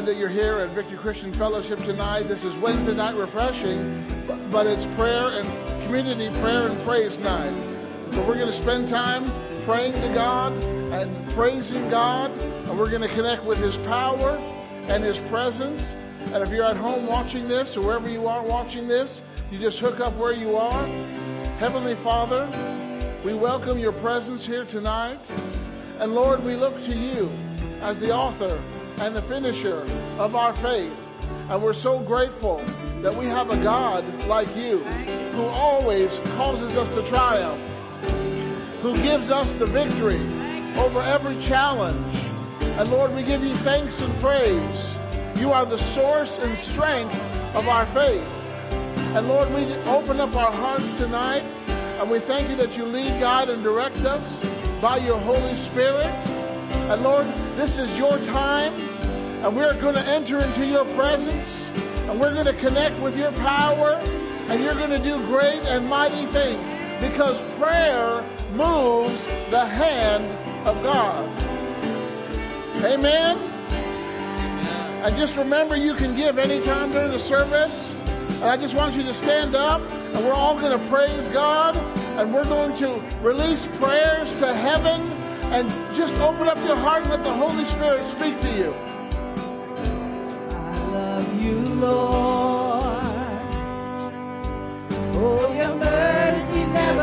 Glad that you're here at Victory Christian Fellowship tonight. This is Wednesday night refreshing, but it's prayer and community prayer and praise night. So we're going to spend time praying to God and praising God, and we're going to connect with His power and His presence. And if you're at home watching this, or wherever you are watching this, you just hook up where you are. Heavenly Father, we welcome your presence here tonight. And Lord, we look to you as the author and the finisher of our faith. And we're so grateful that we have a God like you who always causes us to triumph, who gives us the victory over every challenge. And Lord, we give you thanks and praise. You are the source and strength of our faith. And Lord, we open up our hearts tonight and we thank you that you lead, guide, and direct us by your Holy Spirit. And Lord, this is your time, and we're going to enter into your presence, and we're going to connect with your power, and you're going to do great and mighty things because prayer moves the hand of God. Amen. And just remember, you can give anytime during the service. And I just want you to stand up and we're all going to praise God and we're going to release prayers to heaven and just open up your heart and let the Holy Spirit speak to you. Oh, your mercy never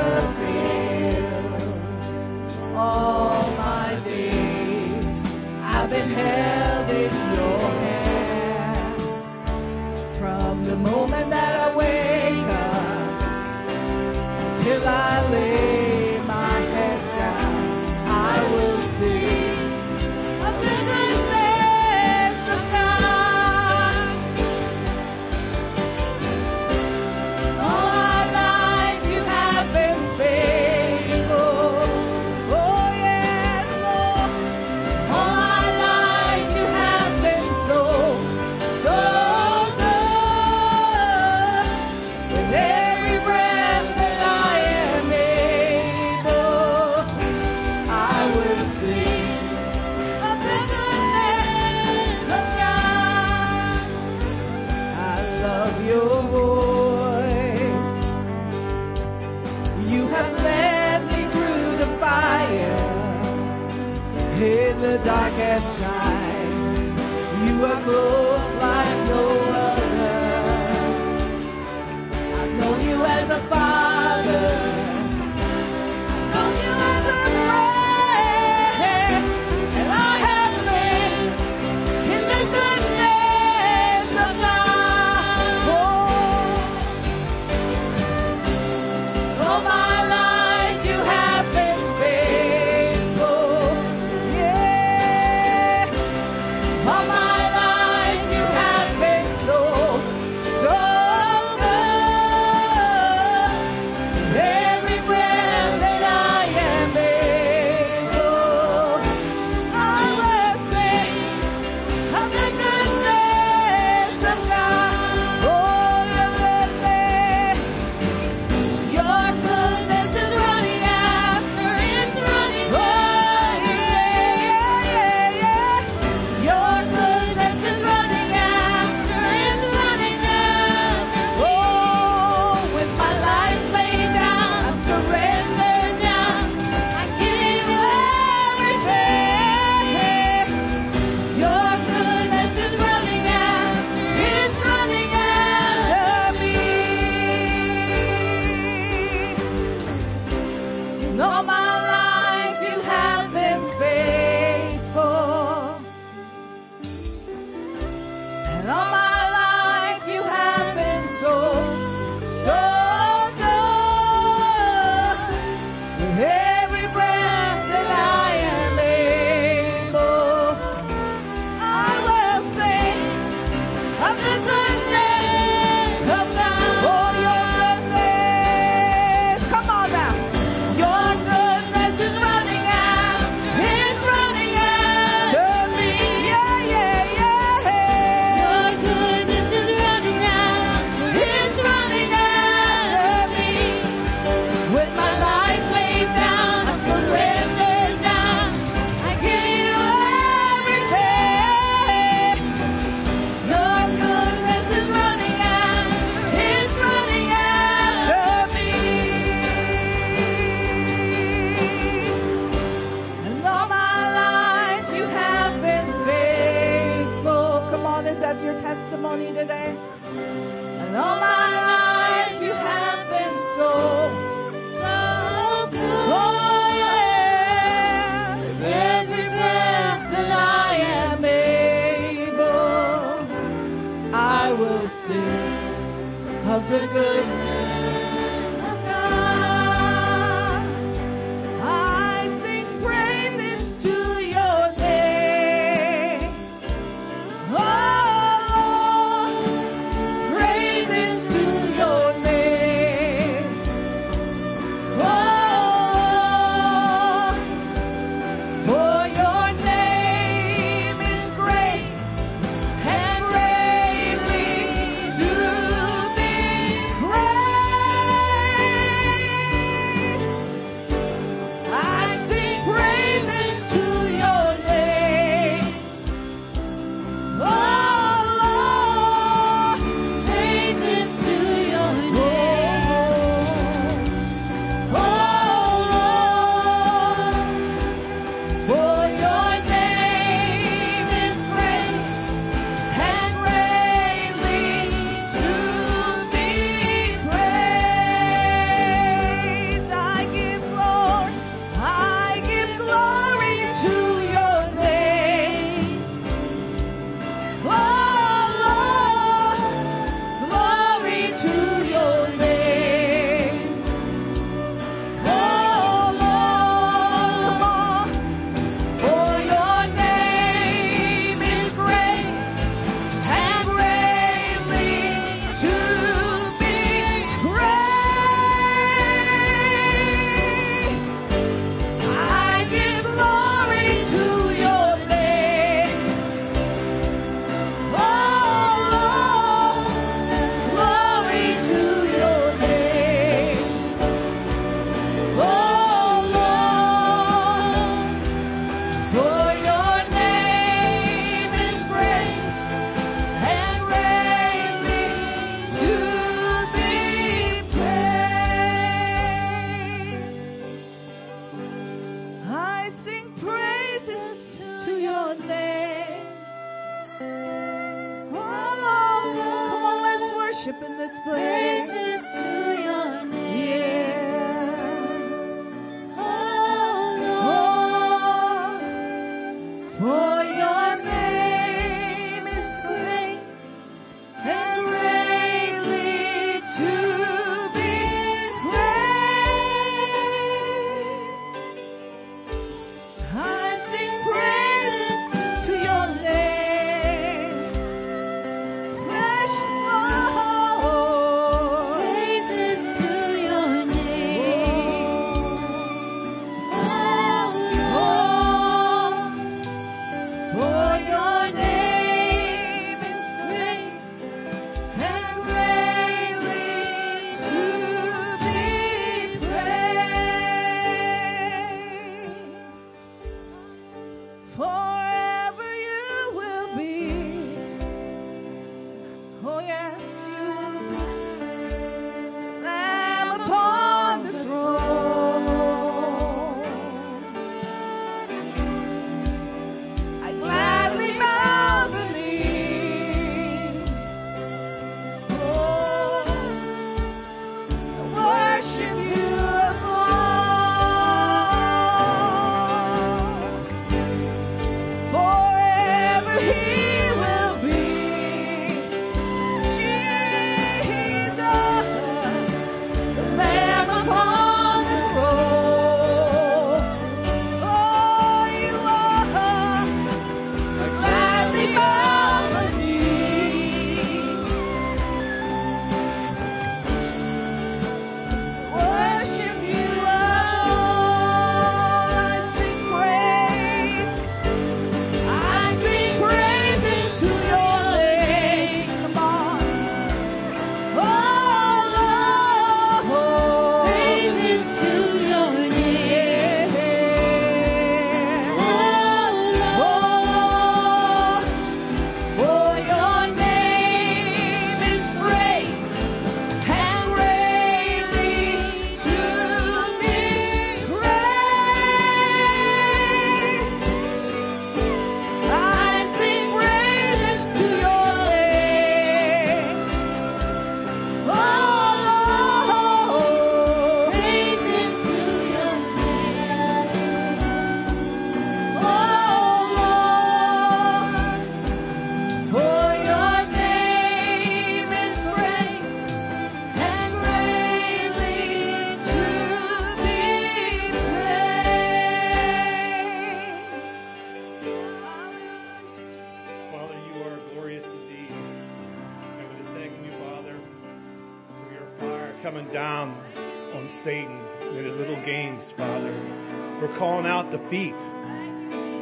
calling out the feet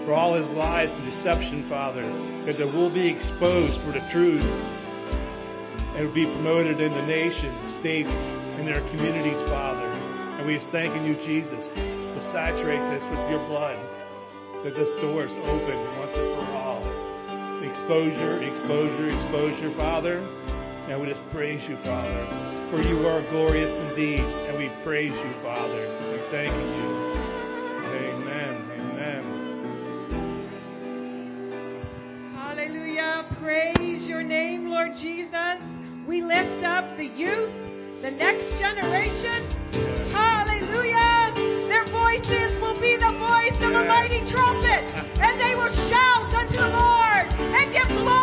for all his lies and deception, Father, that they will be exposed for the truth and be promoted in the nation, states, state, and their communities, Father. And we are thanking you, Jesus, to saturate this with your blood, that this door is open once and for all. Exposure, exposure, exposure, Father. And we just praise you, Father, for you are glorious indeed. And we praise you, Father. We thank you. Jesus. We lift up the youth, the next generation. Hallelujah. Their voices will be the voice of a mighty trumpet, and they will shout unto the Lord and give glory.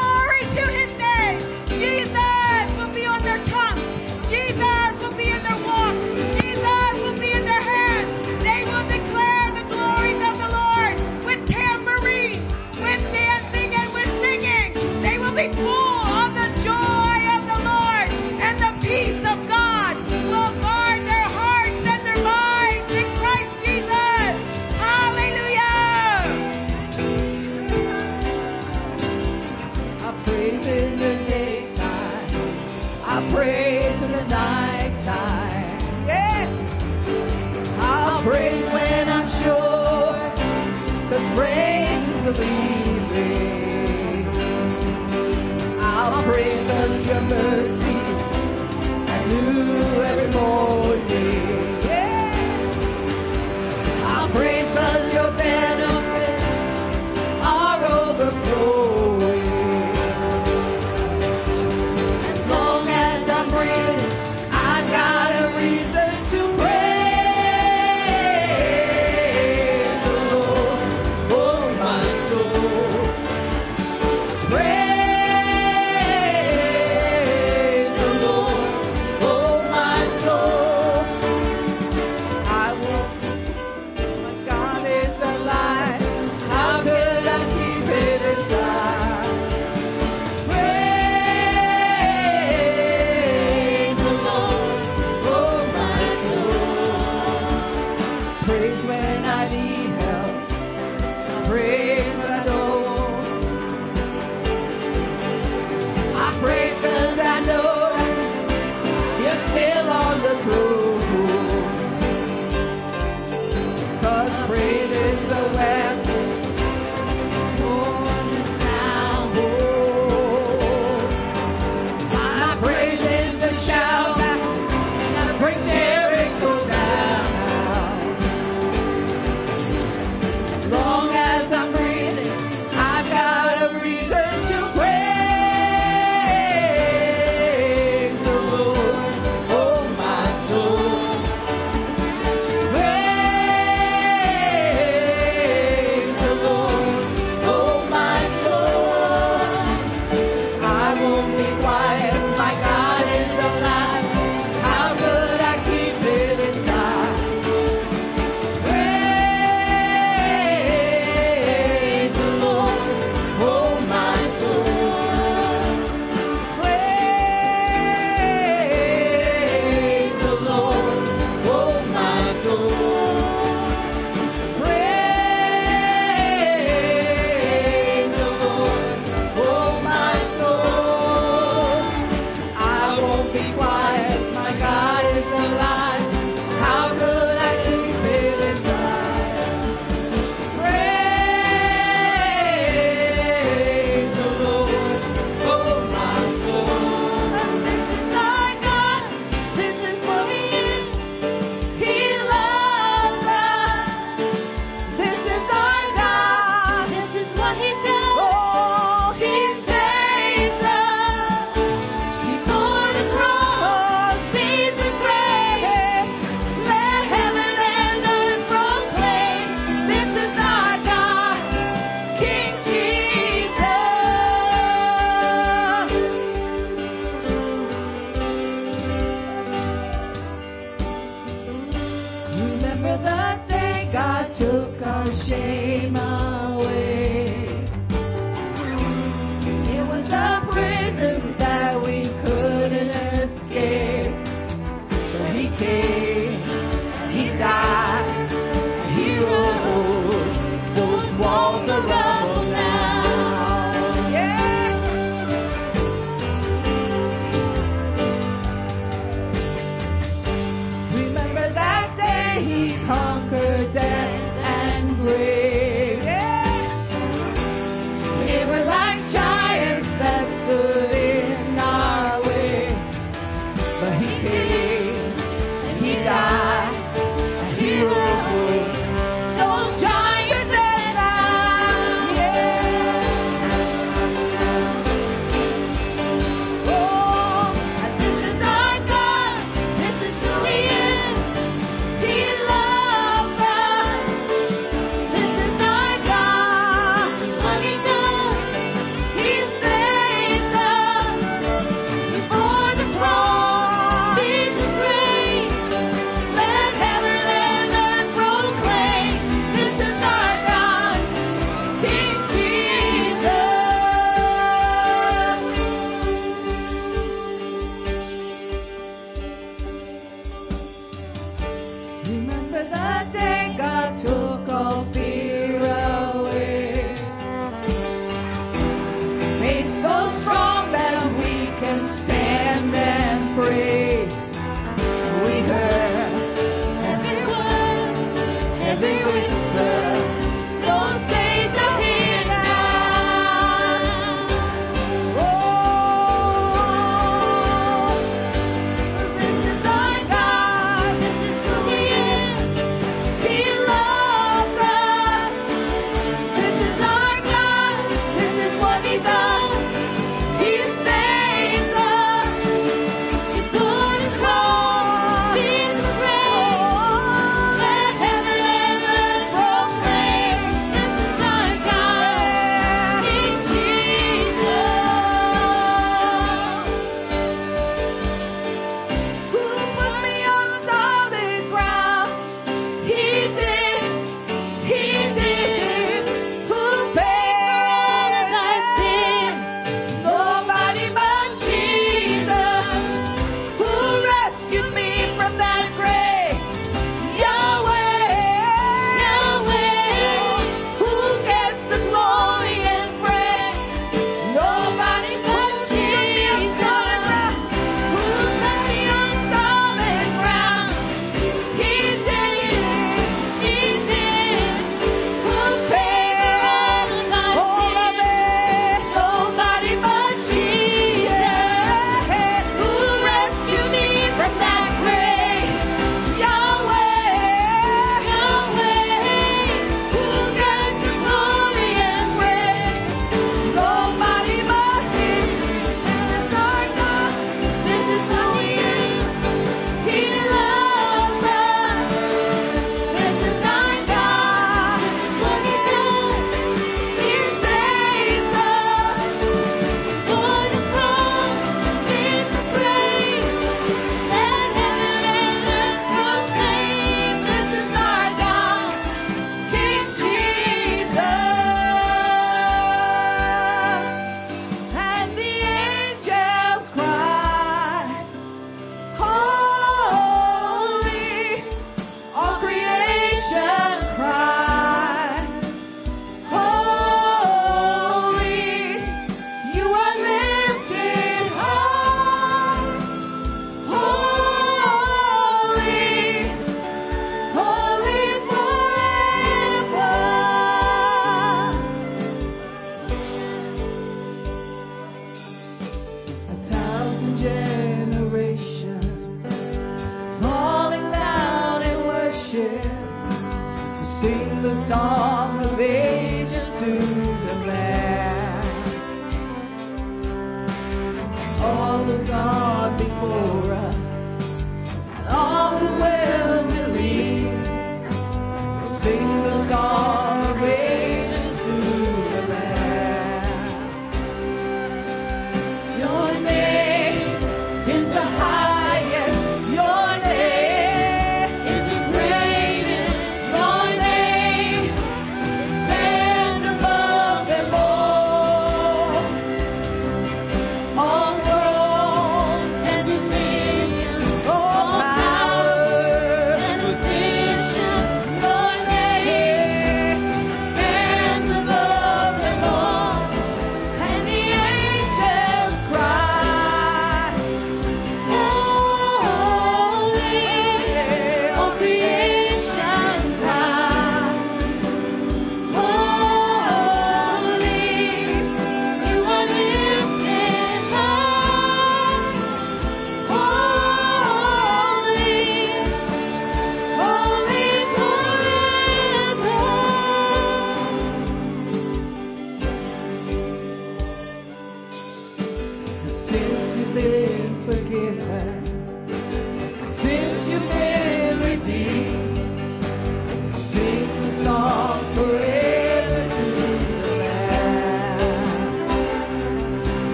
mercies, I knew every morning.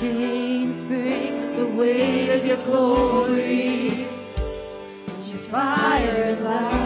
chains break, the weight of your glory. and your fire and light.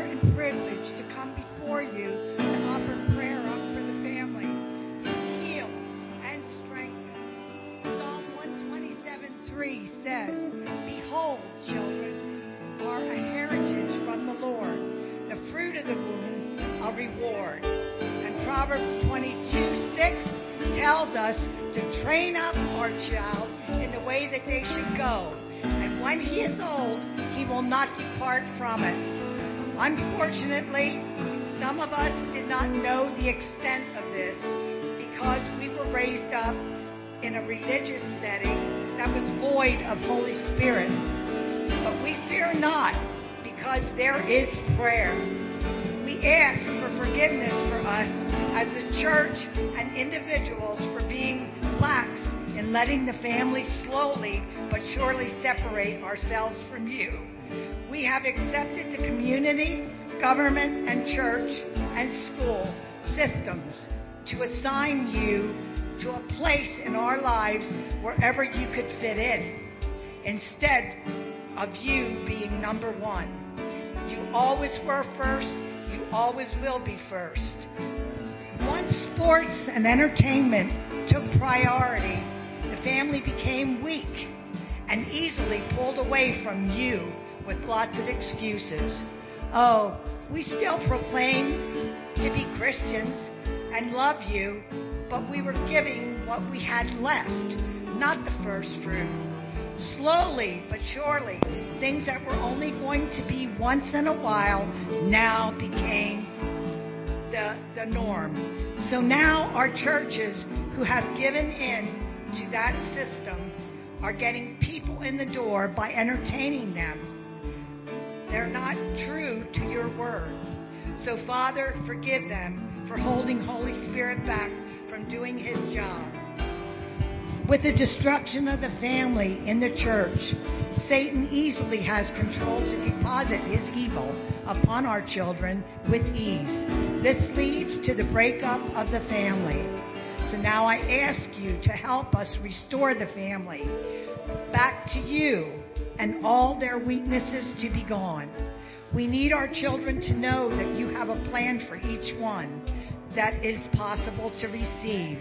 honor and privilege to come before you to offer prayer up for the family, to heal and strengthen. Psalm 127:3 says, Behold, children are a heritage from the Lord, the fruit of the womb, a reward. And Proverbs 22:6 tells us to train up our child in the way that they should go. And when he is old, he will not depart from it. Unfortunately, some of us did not know the extent of this because we were raised up in a religious setting that was void of Holy Spirit. But we fear not because there is prayer. We ask for forgiveness for us as a church and individuals for being lax in letting the family slowly but surely separate ourselves from you. We have accepted the community, government, and church and school systems to assign you to a place in our lives wherever you could fit in instead of you being number one. You always were first, you always will be first. Once sports and entertainment took priority, the family became weak and easily pulled away from you with lots of excuses. Oh, we still proclaim to be Christians and love you, but we were giving what we had left, not the first fruit. Slowly but surely, things that were only going to be once in a while now became the, the norm. So now our churches who have given in to that system are getting people in the door by entertaining them. They're not true to your words. So, Father, forgive them for holding Holy Spirit back from doing his job. With the destruction of the family in the church, Satan easily has control to deposit his evil upon our children with ease. This leads to the breakup of the family. So now I ask you to help us restore the family back to you and all their weaknesses to be gone. We need our children to know that you have a plan for each one that is possible to receive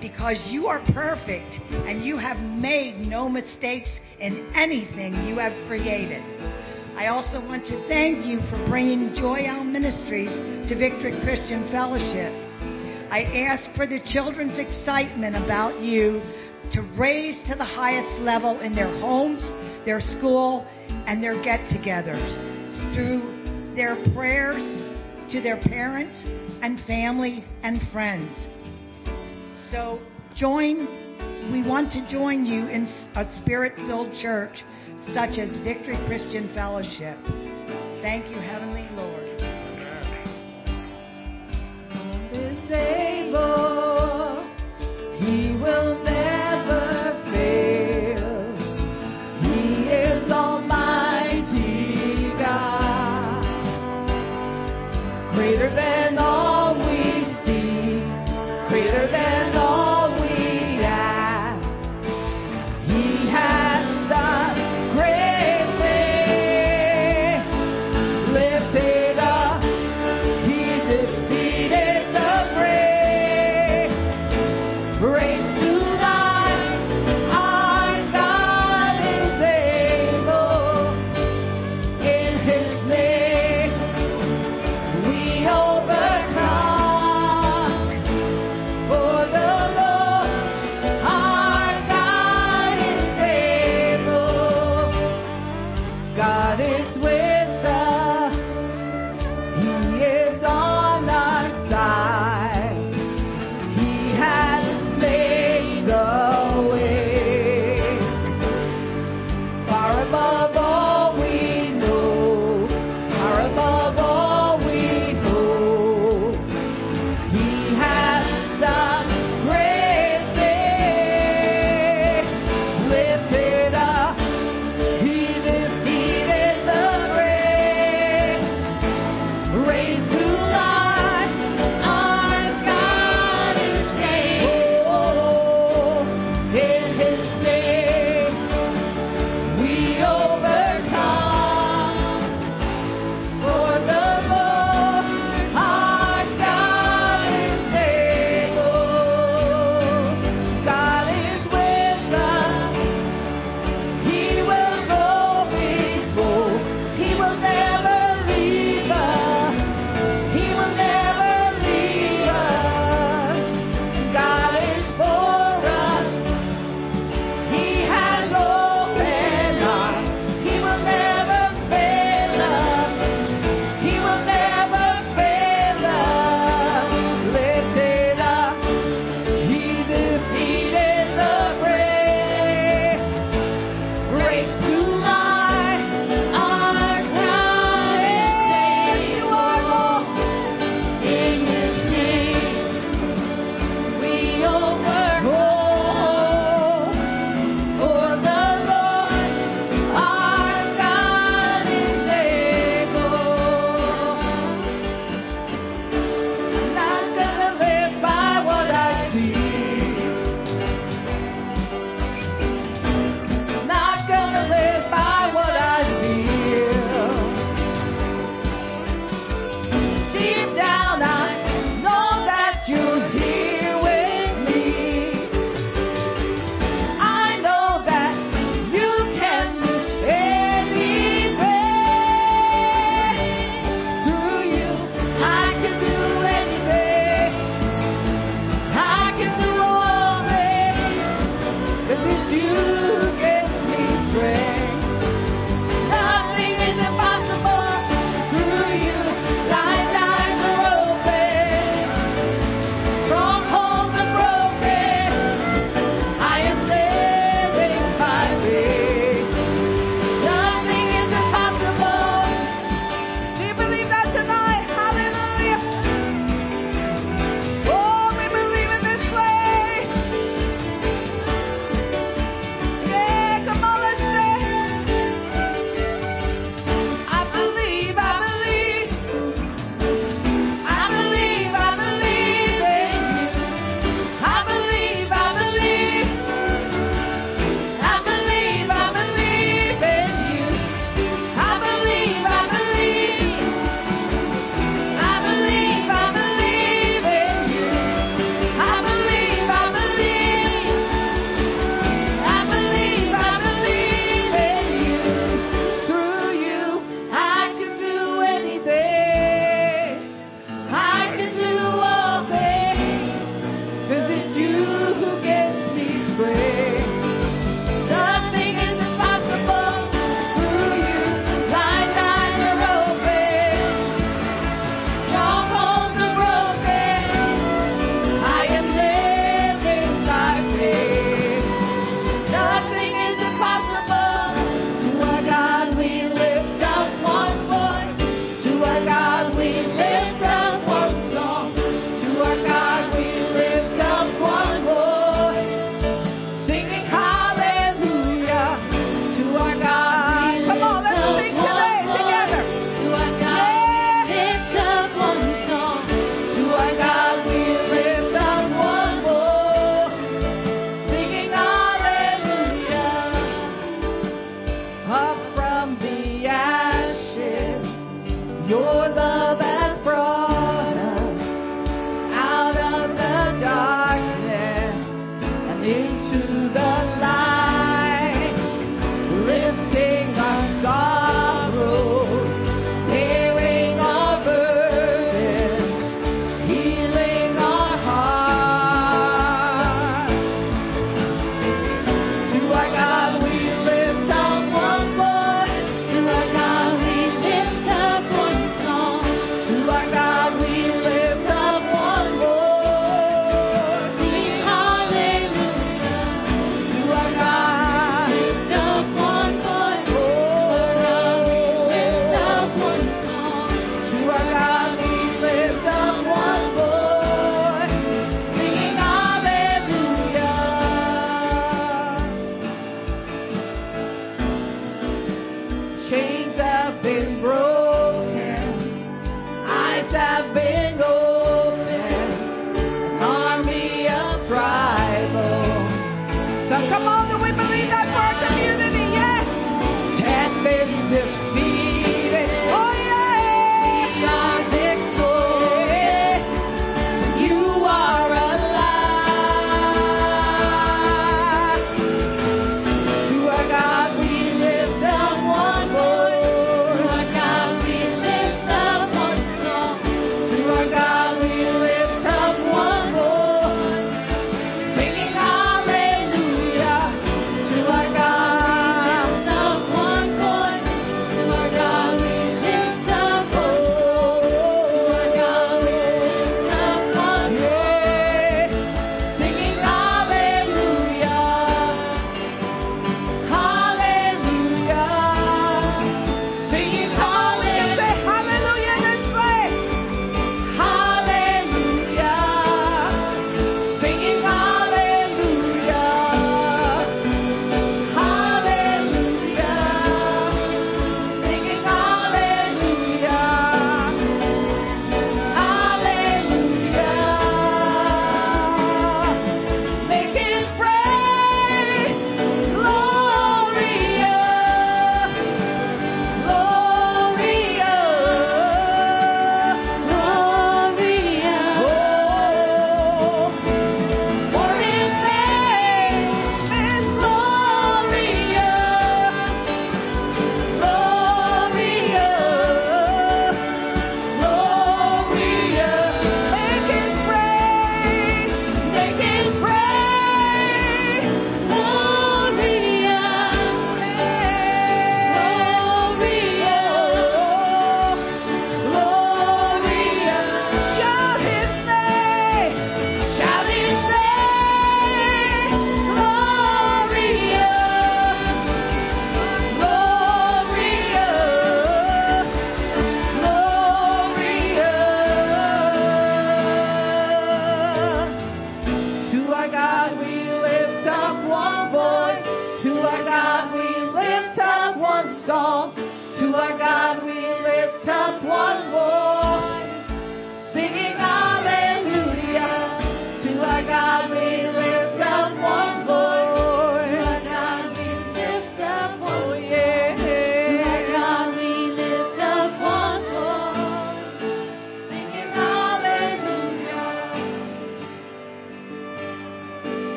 because you are perfect and you have made no mistakes in anything you have created. I also want to thank you for bringing Joy Out Ministries to Victory Christian Fellowship. I ask for the children's excitement about you to raise to the highest level in their homes, their school, and their get togethers through their prayers to their parents and family and friends. So join, we want to join you in a spirit filled church such as Victory Christian Fellowship. Thank you, Heavenly Lord. is able. He will never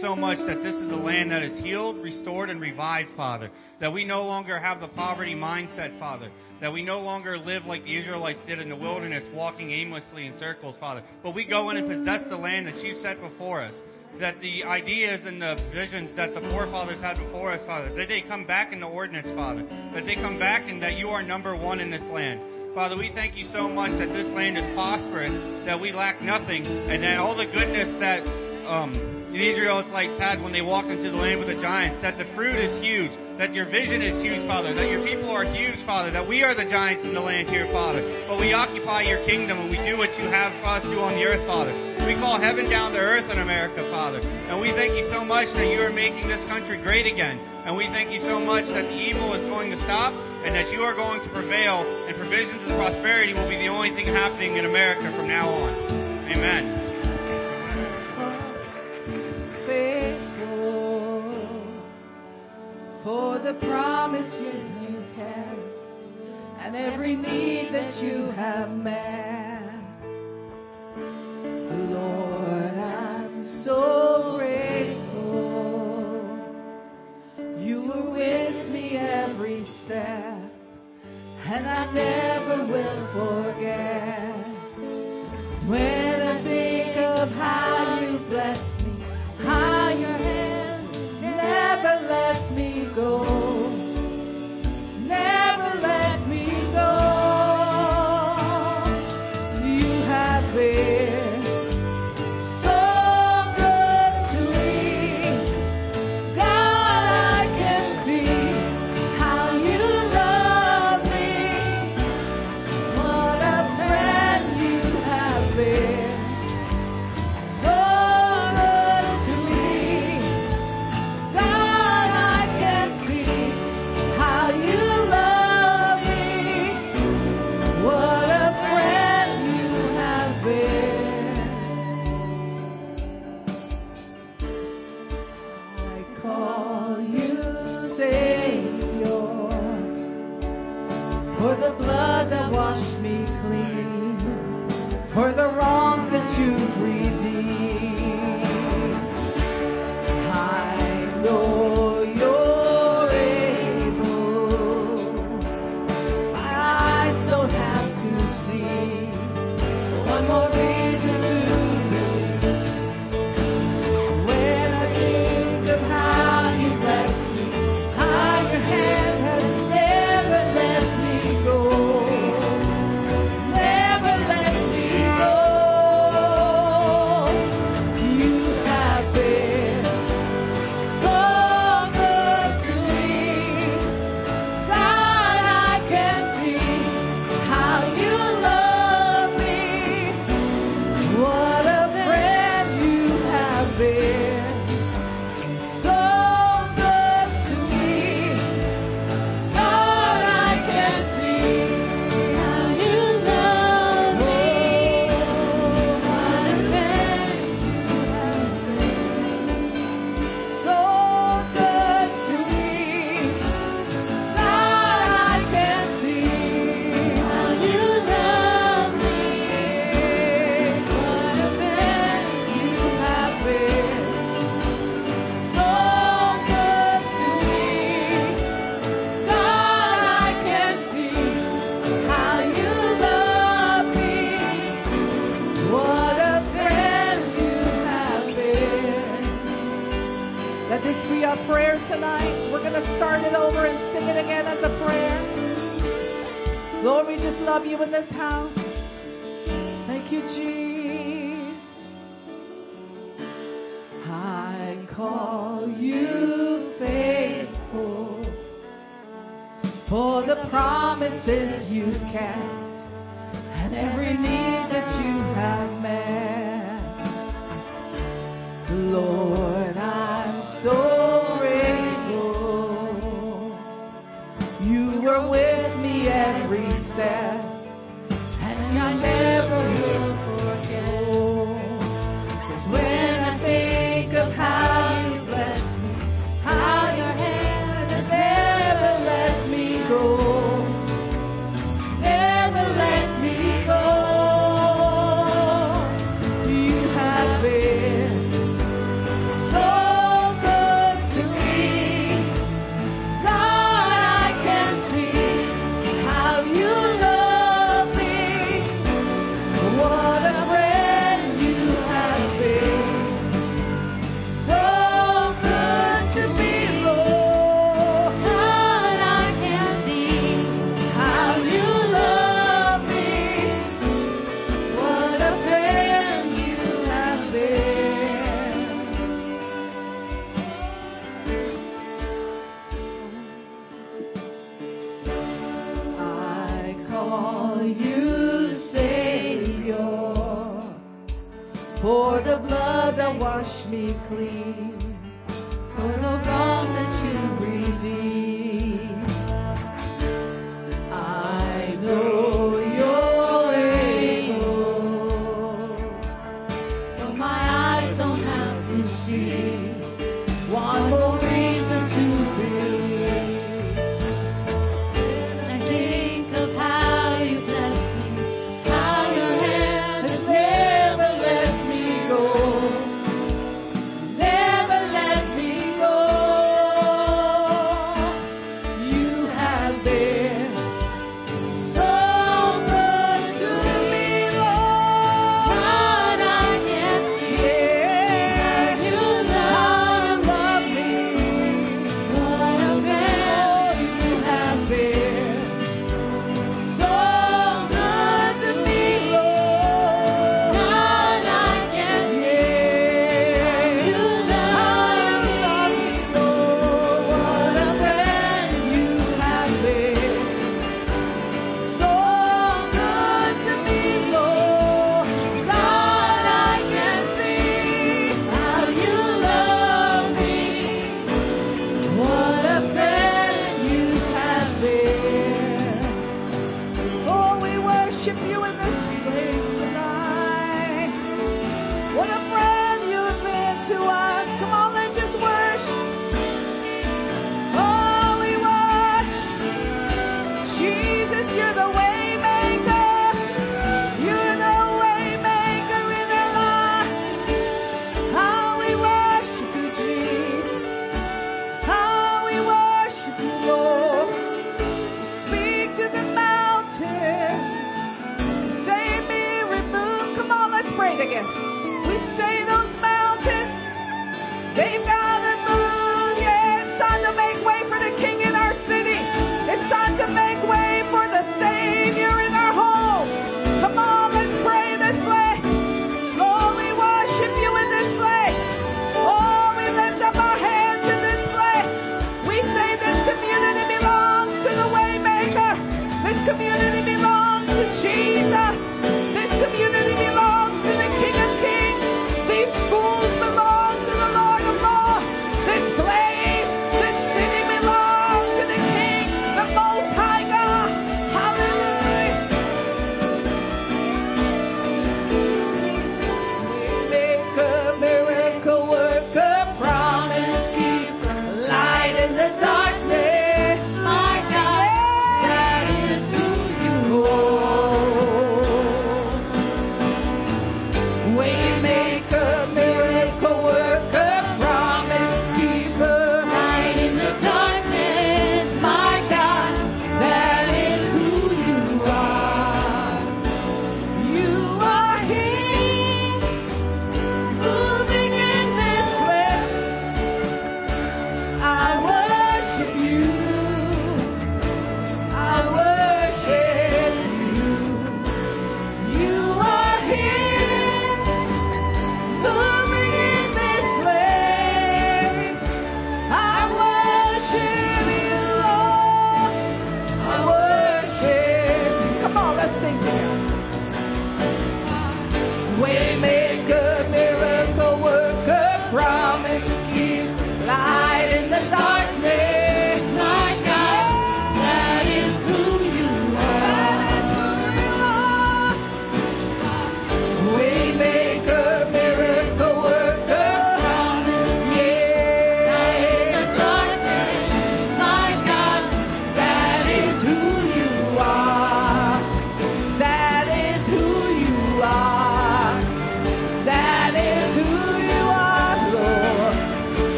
so much that this is a land that is healed, restored, and revived, Father. That we no longer have the poverty mindset, Father. That we no longer live like the Israelites did in the wilderness, walking aimlessly in circles, Father. But we go in and possess the land that you set before us. That the ideas and the visions that the forefathers had before us, Father, that they come back in the ordinance, Father. That they come back and that you are number one in this land. Father, we thank you so much that this land is prosperous, that we lack nothing, and that all the goodness that um, the Israelites had when they walked into the land with the giants, that the fruit is huge, that your vision is huge, Father, that your people are huge, Father, that we are the giants in the land here, Father. But we occupy your kingdom and we do what you have us do on the earth, Father. We call heaven down to earth in America, Father. And we thank you so much that you are making this country great again. And we thank you so much that the evil is going to stop and that you are going to prevail and provisions and prosperity will be the only thing happening in America from now on. Amen. For the promises you kept and every need that you have met. Washed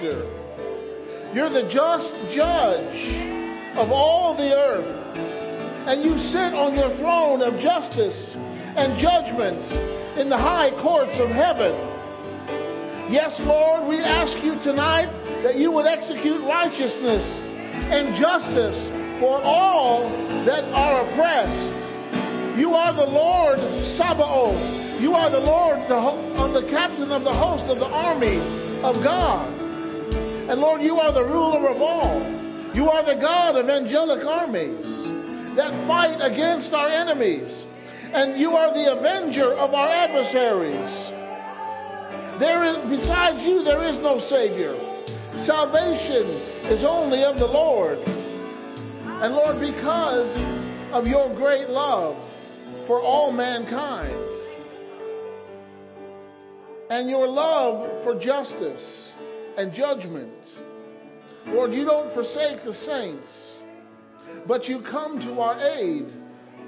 protector. You're the just judge of all the earth. And you sit on your throne of justice and judgment in the high courts of heaven. Yes, Lord, we ask you tonight that you would execute righteousness and justice for all that are oppressed. You are the Lord Sabaoth. You are the Lord, the, the captain of the host of the army of God. And Lord, you are the ruler of all. You are the God of angelic armies that fight against our enemies. And you are the avenger of our adversaries. There is, besides you, there is no Savior. Salvation is only of the Lord. And Lord, because of your great love for all mankind and your love for justice and judgment, Lord, you don't forsake the saints, but you come to our aid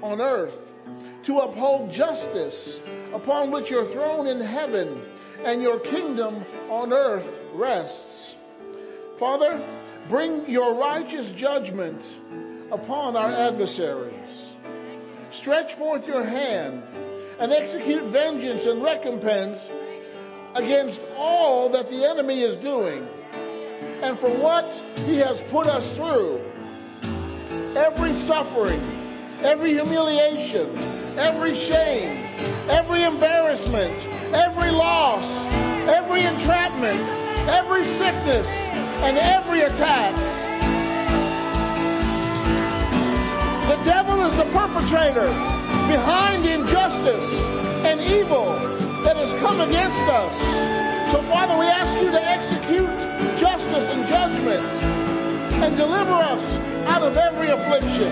on earth to uphold justice upon which your throne in heaven and your kingdom on earth rests. Father, bring your righteous judgment upon our adversaries. Stretch forth your hand and execute vengeance and recompense against all that the enemy is doing and for what he has put us through. Every suffering, every humiliation, every shame, every embarrassment, every loss, every entrapment, every sickness, and every attack. The devil is the perpetrator behind the injustice and evil that has come against us. So, Father, we ask you to execute justice and judgment and deliver us out of every affliction.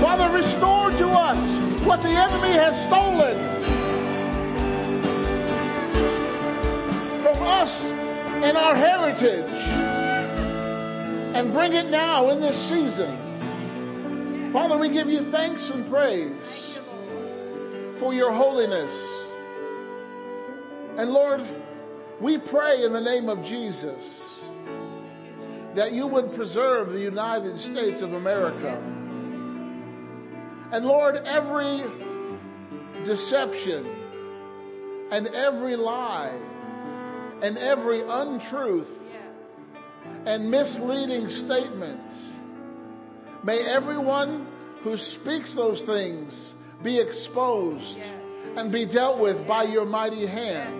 Father, restore to us what the enemy has stolen from us and our heritage and bring it now in this season. Father, we give you thanks and praise for your holiness. And Lord, we pray in the name of Jesus that you would preserve the United States of America. And Lord, every deception and every lie and every untruth and misleading statement. May everyone who speaks those things be exposed and be dealt with by your mighty hand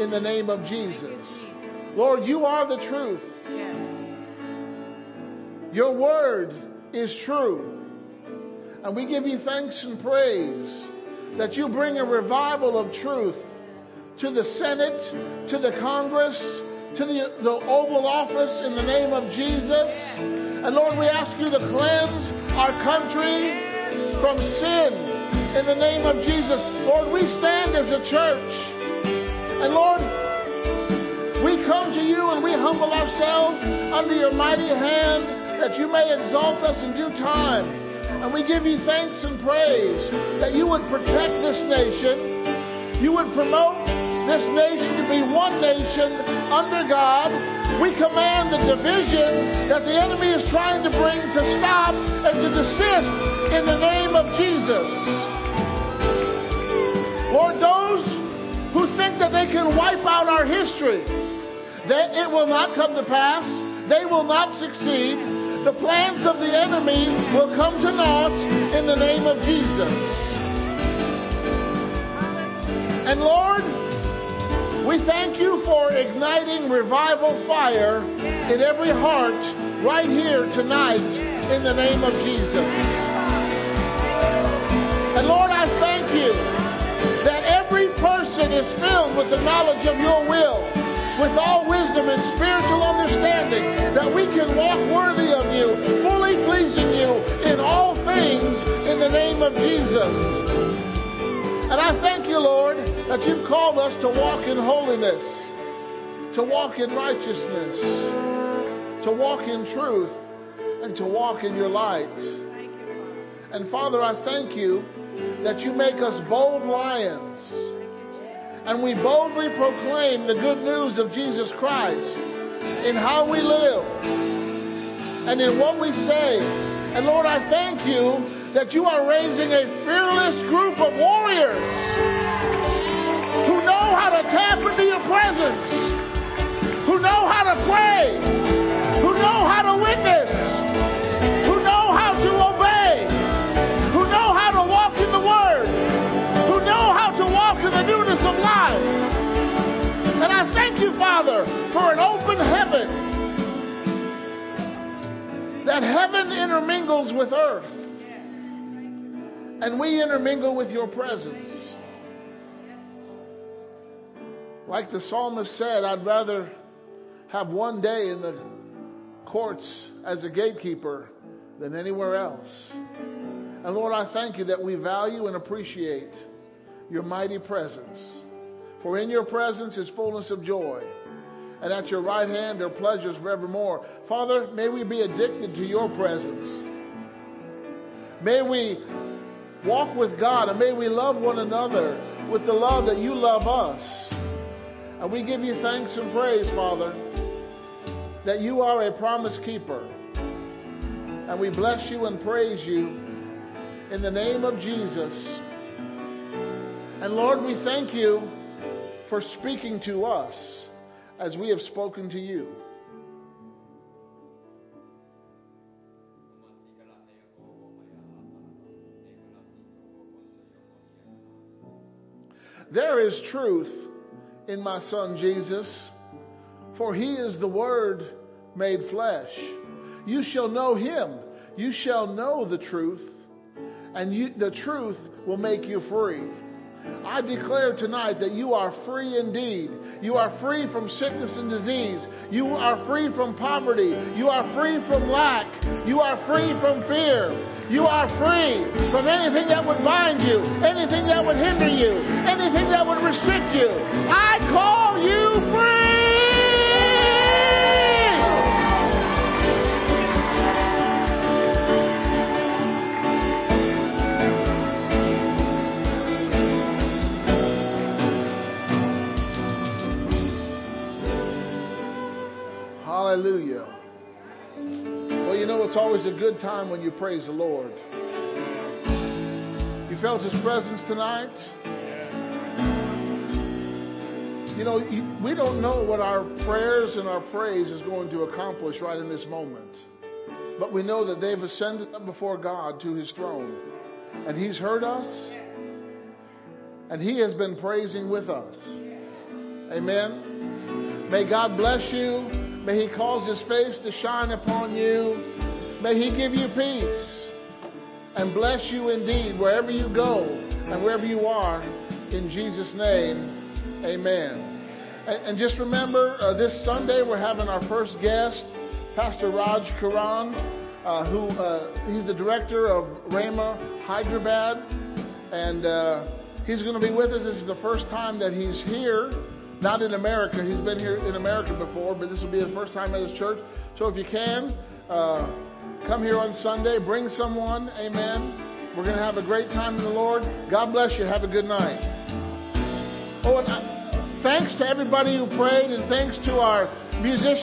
in the name of Jesus. Lord, you are the truth. Your word is true. And we give you thanks and praise that you bring a revival of truth to the Senate, to the Congress, to the, the Oval Office in the name of Jesus. And Lord, we ask you to cleanse our country from sin in the name of Jesus. Lord, we stand as a church. And Lord, we come to you and we humble ourselves under your mighty hand that you may exalt us in due time. And we give you thanks and praise that you would protect this nation. You would promote this nation to be one nation under God. We command the division that the enemy is trying to bring to stop and to desist in the name of Jesus. Lord, those who think that they can wipe out our history, that it will not come to pass, they will not succeed. The plans of the enemy will come to naught in the name of Jesus. And Lord, We thank you for igniting revival fire in every heart right here tonight in the name of Jesus. Knowledge of your will, with all wisdom and spiritual understanding, that we can walk worthy of you, fully pleasing you in all things in the name of Jesus. And I thank you, Lord, that you've called us to walk in holiness, to walk in righteousness, to walk in truth, and to walk in your light. And Father, I thank you that you make us bold lions. And we boldly proclaim the good news of Jesus Christ in how we live and in what we say. And Lord, I thank you that you are raising a fearless group of warriors who know how to tap into your presence, who know how to pray, who know how to witness, for an open heaven. That heaven intermingles with earth. And we intermingle with your presence. Like the psalmist said, I'd rather have one day in the courts as a gatekeeper than anywhere else. And Lord, I thank you that we value and appreciate your mighty presence. For in your presence is fullness of joy, and at your right hand are pleasures forevermore. Father, may we be addicted to your presence. May we walk with God, and may we love one another with the love that you love us. And we give you thanks and praise, Father, that you are a promise keeper. And we bless you and praise you in the name of Jesus. And Lord, we thank you for speaking to us as we have spoken to you. There is truth in my Son Jesus, for he is the Word made flesh. You shall know him. You shall know the truth, and you, the truth will make you free. I declare tonight that you are free indeed. You are free from sickness and disease. You are free from poverty. You are free from lack. You are free from fear. You are free from anything that would bind you, anything that would hinder you, anything that would restrict you. I call it's always a good time when you praise the Lord. You felt His presence tonight? You know, we don't know what our prayers and our praise is going to accomplish right in this moment. But we know that they've ascended up before God to His throne. And He's heard us. And He has been praising with us. Amen. May God bless you. May He cause His face to shine upon you. May He give you peace and bless you indeed wherever you go and wherever you are. In Jesus' name, amen. And, just remember, uh, this Sunday we're having our first guest, Pastor Raj Karan, uh, who uh, he's the director of Rama Hyderabad, and uh, he's going to be with us. This is the first time that he's here not in America. He's been here in America before, but this will be the first time at his church. So if you can, uh, come here on Sunday. Bring someone. Amen. We're going to have a great time in the Lord. God bless you. Have a good night. Oh, and I, thanks to everybody who prayed, and thanks to our musicians.